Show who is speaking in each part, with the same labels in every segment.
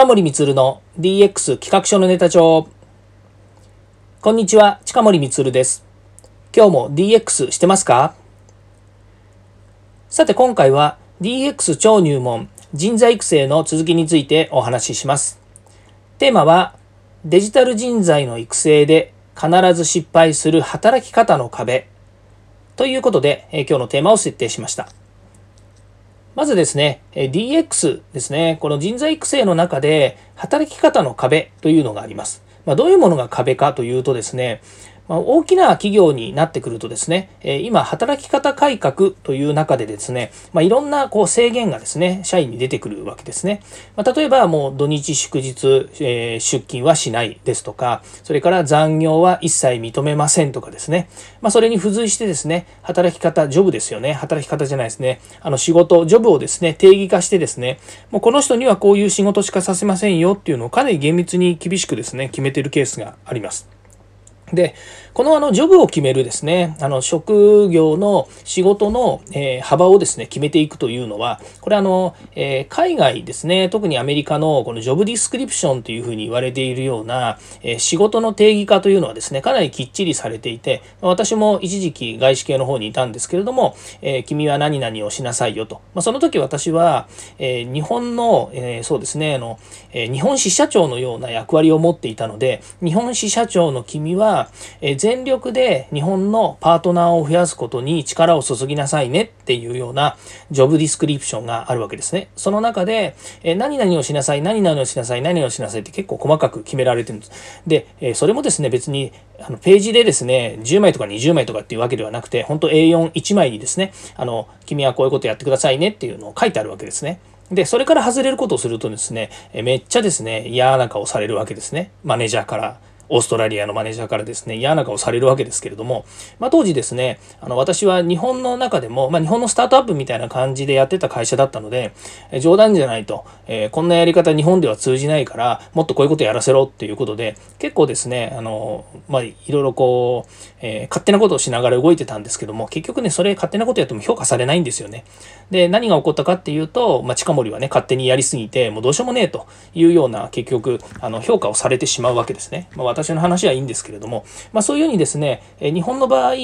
Speaker 1: 近森光の DX 企画書のネタ帳。こんにちは、近森光です。今日も DX してますか？さて今回は DX 超入門人材育成の続きについてお話しします。テーマはデジタル人材の育成で必ず失敗する働き方の壁ということで今日のテーマを設定しました。まずですね、DX ですね、この人材育成の中で働き方の壁というのがあります。まあ、どういうものが壁かというとですね、まあ、大きな企業になってくるとですね、え今、働き方改革という中でですね、まあ、いろんなこう制限がですね、社員に出てくるわけですね。まあ、例えば、もう土日祝日、えー、出勤はしないですとか、それから残業は一切認めませんとかですね、まあ、それに付随してですね、働き方、ジョブですよね、働き方じゃないですね、あの仕事、ジョブをですね、定義化してですね、もうこの人にはこういう仕事しかさせませんよっていうのをかなり厳密に厳しくですね、決めてるケースがあります。で、このあのジョブを決めるですね、あの職業の仕事の、え、幅をですね、決めていくというのは、これあの、え、海外ですね、特にアメリカのこのジョブディスクリプションというふうに言われているような、え、仕事の定義化というのはですね、かなりきっちりされていて、私も一時期外資系の方にいたんですけれども、え君は何々をしなさいよと。まあ、その時私は、え日本の、えそうですね、あの、え日本支社長のような役割を持っていたので、日本支社長の君は、え全力で日本のパートナーを増やすことに力を注ぎなさいねっていうようなジョブディスクリプションがあるわけですね。その中で、え何々をしなさい、何々をしなさい、何々をしなさいって結構細かく決められてるんです。で、えそれもですね、別にあのページでですね、10枚とか20枚とかっていうわけではなくて、本当 A41 枚にですね、あの、君はこういうことやってくださいねっていうのを書いてあるわけですね。で、それから外れることをするとですね、めっちゃですね、嫌な顔されるわけですね。マネージャーから。オーストラリアのマネージャーからですね、嫌な顔されるわけですけれども、まあ、当時ですね、あの、私は日本の中でも、まあ、日本のスタートアップみたいな感じでやってた会社だったので、冗談じゃないと、えー、こんなやり方日本では通じないから、もっとこういうことやらせろっていうことで、結構ですね、あの、まあ、いろいろこう、えー、勝手なことをしながら動いてたんですけども、結局ね、それ勝手なことやっても評価されないんですよね。で、何が起こったかっていうと、まあ、近森はね、勝手にやりすぎて、もうどうしようもねえというような、結局、あの、評価をされてしまうわけですね。まあ、私の話はいいんですけれども、まあ、そういうようにですね、え日本の場合、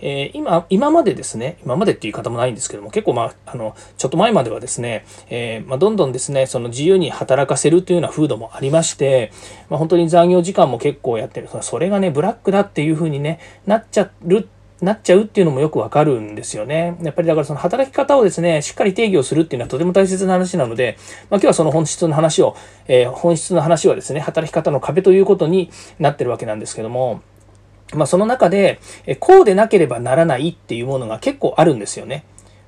Speaker 1: え今、今までですね、今までっていう言い方もないんですけども、結構まあ、あの、ちょっと前まではですね、え、まあ、どんどんですね、その自由に働かせるというような風土もありまして、まあ、本当に残業時間も結構やってる、それがね、ブラックだっていうふうにね、なっちゃうなっちゃうっていうのもよくわかるんですよね。やっぱりだからその働き方をですね、しっかり定義をするっていうのはとても大切な話なので、まあ、今日はその本質の話を、えー、本質の話はですね、働き方の壁ということになってるわけなんですけども、まあ、その中で、こうでなければならないっていうものが結構あるんですよね。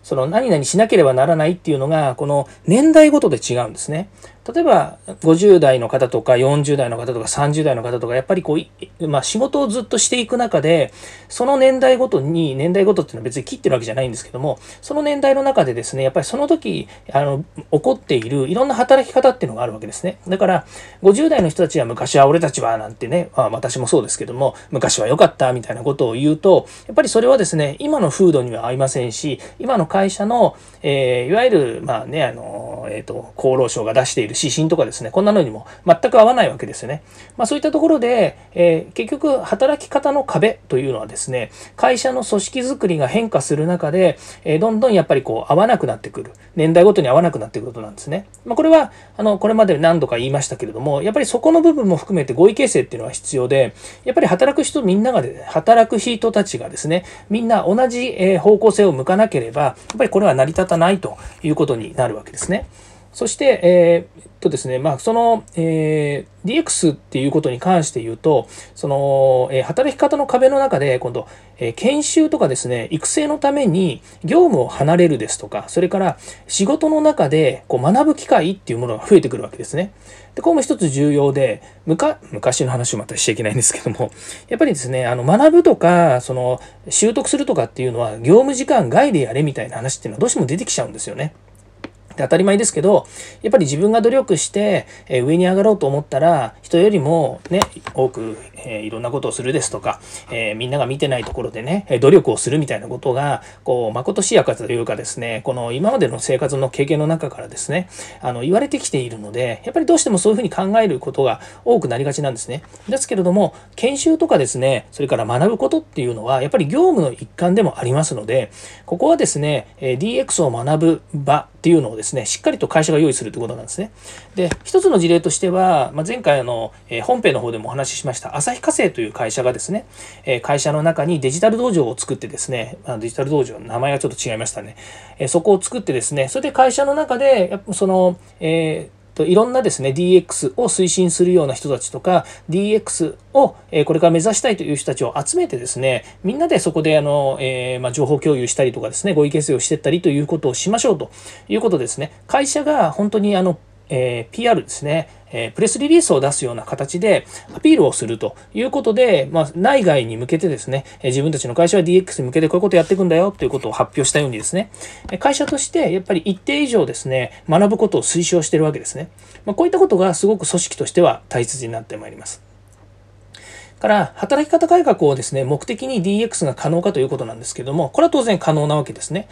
Speaker 1: その何々しなければならないっていうのが、この年代ごとで違うんですね。例えば50代の方とか40代の方とか30代の方とかやっぱりこう、まあ、仕事をずっとしていく中でその年代ごとに年代ごとっていうのは別に切ってるわけじゃないんですけどもその年代の中でですねやっぱりその時あの起こっているいろんな働き方っていうのがあるわけですねだから50代の人たちは昔は俺たちはなんてね、まあ、私もそうですけども昔は良かったみたいなことを言うとやっぱりそれはですね今の風土には合いませんし今の会社の、えー、いわゆるまあねあの、えーと厚労省が出している指針とかですね、こんなのにも全く合わないわけですよね。まあそういったところで、えー、結局働き方の壁というのはですね、会社の組織づくりが変化する中で、え、どんどんやっぱりこう合わなくなってくる。年代ごとに合わなくなってくることなんですね。まあこれは、あの、これまで何度か言いましたけれども、やっぱりそこの部分も含めて合意形成っていうのは必要で、やっぱり働く人みんながで、働く人たちがですね、みんな同じ方向性を向かなければ、っぱりこれは成り立たないということになるわけですね。そして、えー、っとですね、まあ、その、えー、DX っていうことに関して言うと、その、えー、働き方の壁の中で、今度、えー、研修とかですね、育成のために業務を離れるですとか、それから仕事の中でこう学ぶ機会っていうものが増えてくるわけですね。で、これも一つ重要で、むか昔の話をまたしちゃいけないんですけども、やっぱりですね、あの、学ぶとか、その、習得するとかっていうのは、業務時間外でやれみたいな話っていうのはどうしても出てきちゃうんですよね。で当たり前ですけどやっぱり自分が努力して、え上に上がろうと思ったら人よりもね多く、えいろんなことをするですとか、えみんなが見てないところでね努力をするみたいなことがこうまことしやかというかですねこの今までの生活の経験の中からですねあの言われてきているのでやっぱりどうしてもそういうふうに考えることが多くなりがちなんですね。ですけれども研修とかですねそれから学ぶことっていうのはやっぱり業務の一環でもありますのでここはですね DX を学ぶ場っていうのをですねしっかりと会社が用意するということなんですね。で一つの事例としては、まあ、前回あの、え本編の方でもお話ししました旭化成という会社がですね、え会社の中にデジタル道場を作ってですねあデジタル道場の名前がちょっと違いましたね、えそこを作ってですねそれで会社の中でやっぱその、えーといろんなですね DX を推進するような人たちとか DX を、えこれから目指したいという人たちを集めてですねみんなでそこであの、えー、まあ、情報共有したりとかですね合意形成をしていったりということをしましょうということですね。会社が本当にあのえー、PR ですね、えー、プレスリリースを出すような形でアピールをするということで、まあ、内外に向けてですね、え自分たちの会社は DX に向けてこういうことやっていくんだよということを発表したようにですね、会社としてやっぱり一定以上ですね、学ぶことを推奨しているわけですね。まあ、こういったことがすごく組織としては大切になってまいります。から働き方改革をですね目的に DX が可能かということなんですけどもこれは当然可能なわけですね。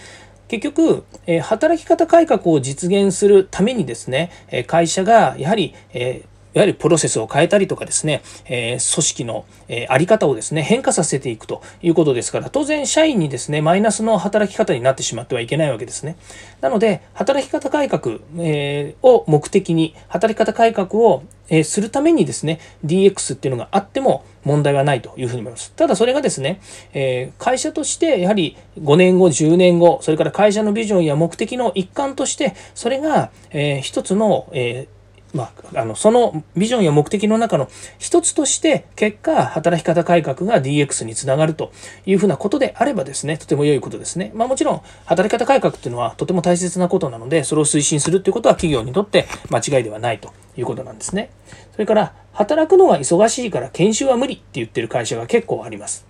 Speaker 1: 結局、え働き方改革を実現するためにですね、え会社がやはり、えいわゆるプロセスを変えたりとかですね、え、組織の、え、あり方をですね、変化させていくということですから、当然社員にですね、マイナスの働き方になってしまってはいけないわけですね。なので、働き方改革、えー、を目的に、働き方改革を、えー、するためにですね、DX っていうのがあっても問題はないというふうに思います。ただそれがですね、えー、会社としてやはり5年後、10年後、それから会社のビジョンや目的の一環として、それが、えー、一つの、えーまあ、あのそのビジョンや目的の中の一つとして結果働き方改革が DX につながるというふうなことであればですねとても良いことですね、まあ、もちろん働き方改革っていうのはとても大切なことなのでそれを推進するということは企業にとって間違いではないということなんですね。それから働くのが忙しいから研修は無理って言ってる会社が結構あります。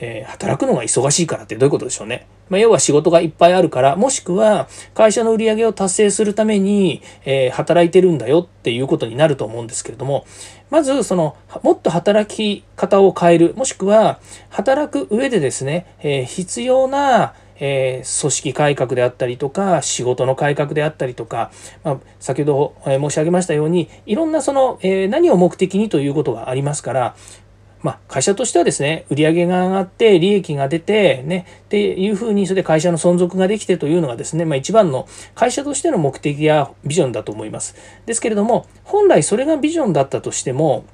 Speaker 1: えー、働くのが忙しいからってどういうことでしょうね。まあ、要は仕事がいっぱいあるから、もしくは会社の売り上げを達成するために、えー、働いてるんだよっていうことになると思うんですけれども、まずその、もっと働き方を変える、もしくは働く上でですね、えー、必要なえー、組織改革であったりとか仕事の改革であったりとか、まあ、先ほど申し上げましたようにいろんなその、えー、何を目的にということがありますからまあ、会社としてはですね、売上が上がって、利益が出て、ね、っていうふうに、それで会社の存続ができてというのがですね、まあ、一番の会社としての目的やビジョンだと思います。ですけれども、本来それがビジョンだったとしても、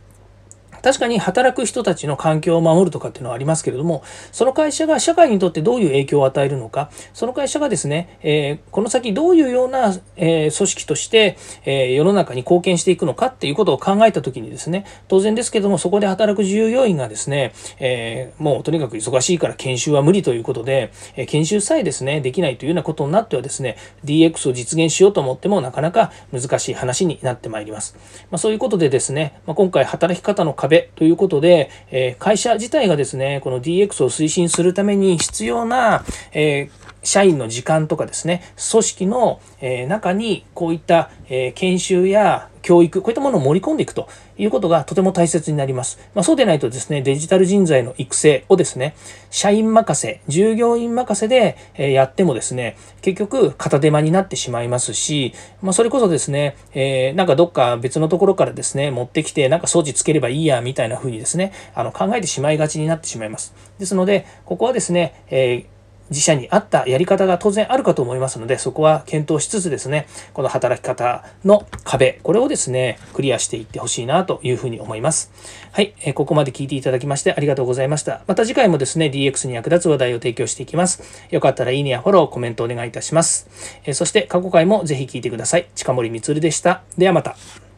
Speaker 1: 確かに働く人たちの環境を守るとかっていうのはありますけれども、その会社が社会にとってどういう影響を与えるのか、その会社がですね、えー、この先どういうような、えー、組織として、えー、世の中に貢献していくのかっていうことを考えたときにですね、当然ですけども、そこで働く従業員がですね、えもうとにかく忙しいから研修は無理ということで、え研修さえですね、できないというようなことになってはですね、DX を実現しようと思ってもなかなか難しい話になってまいります。まあ、そういうことでですね、まあ、今回働き方の壁壁ということで、え会社自体がですね、この DX を推進するために必要な、え社員の時間とかですね、組織の、中にこういった、研修や教育、こういったものを盛り込んでいくということがとても大切になります。まあ、そうでないとですね、デジタル人材の育成をですね、社員任せ、従業員任せでやってもですね、結局片手間になってしまいますし、まあ、それこそですね、えー、なんかどっか別のところからですね、持ってきて、なんか装置つければいいや、みたいな風にですね、あの考えてしまいがちになってしまいます。ですので、ここはですね、えー自社に合ったやり方が当然あるかと思いますので、そこは検討しつつですね、この働き方の壁、これをですね、クリアしていってほしいなというふうに思います。はい、えここまで聞いていただきましてありがとうございました。また次回もですね、DX に役立つ話題を提供していきます。よかったらいいねやフォロー、コメントお願いいたします。えそして過去回もぜひ聞いてください。近森光でした。ではまた。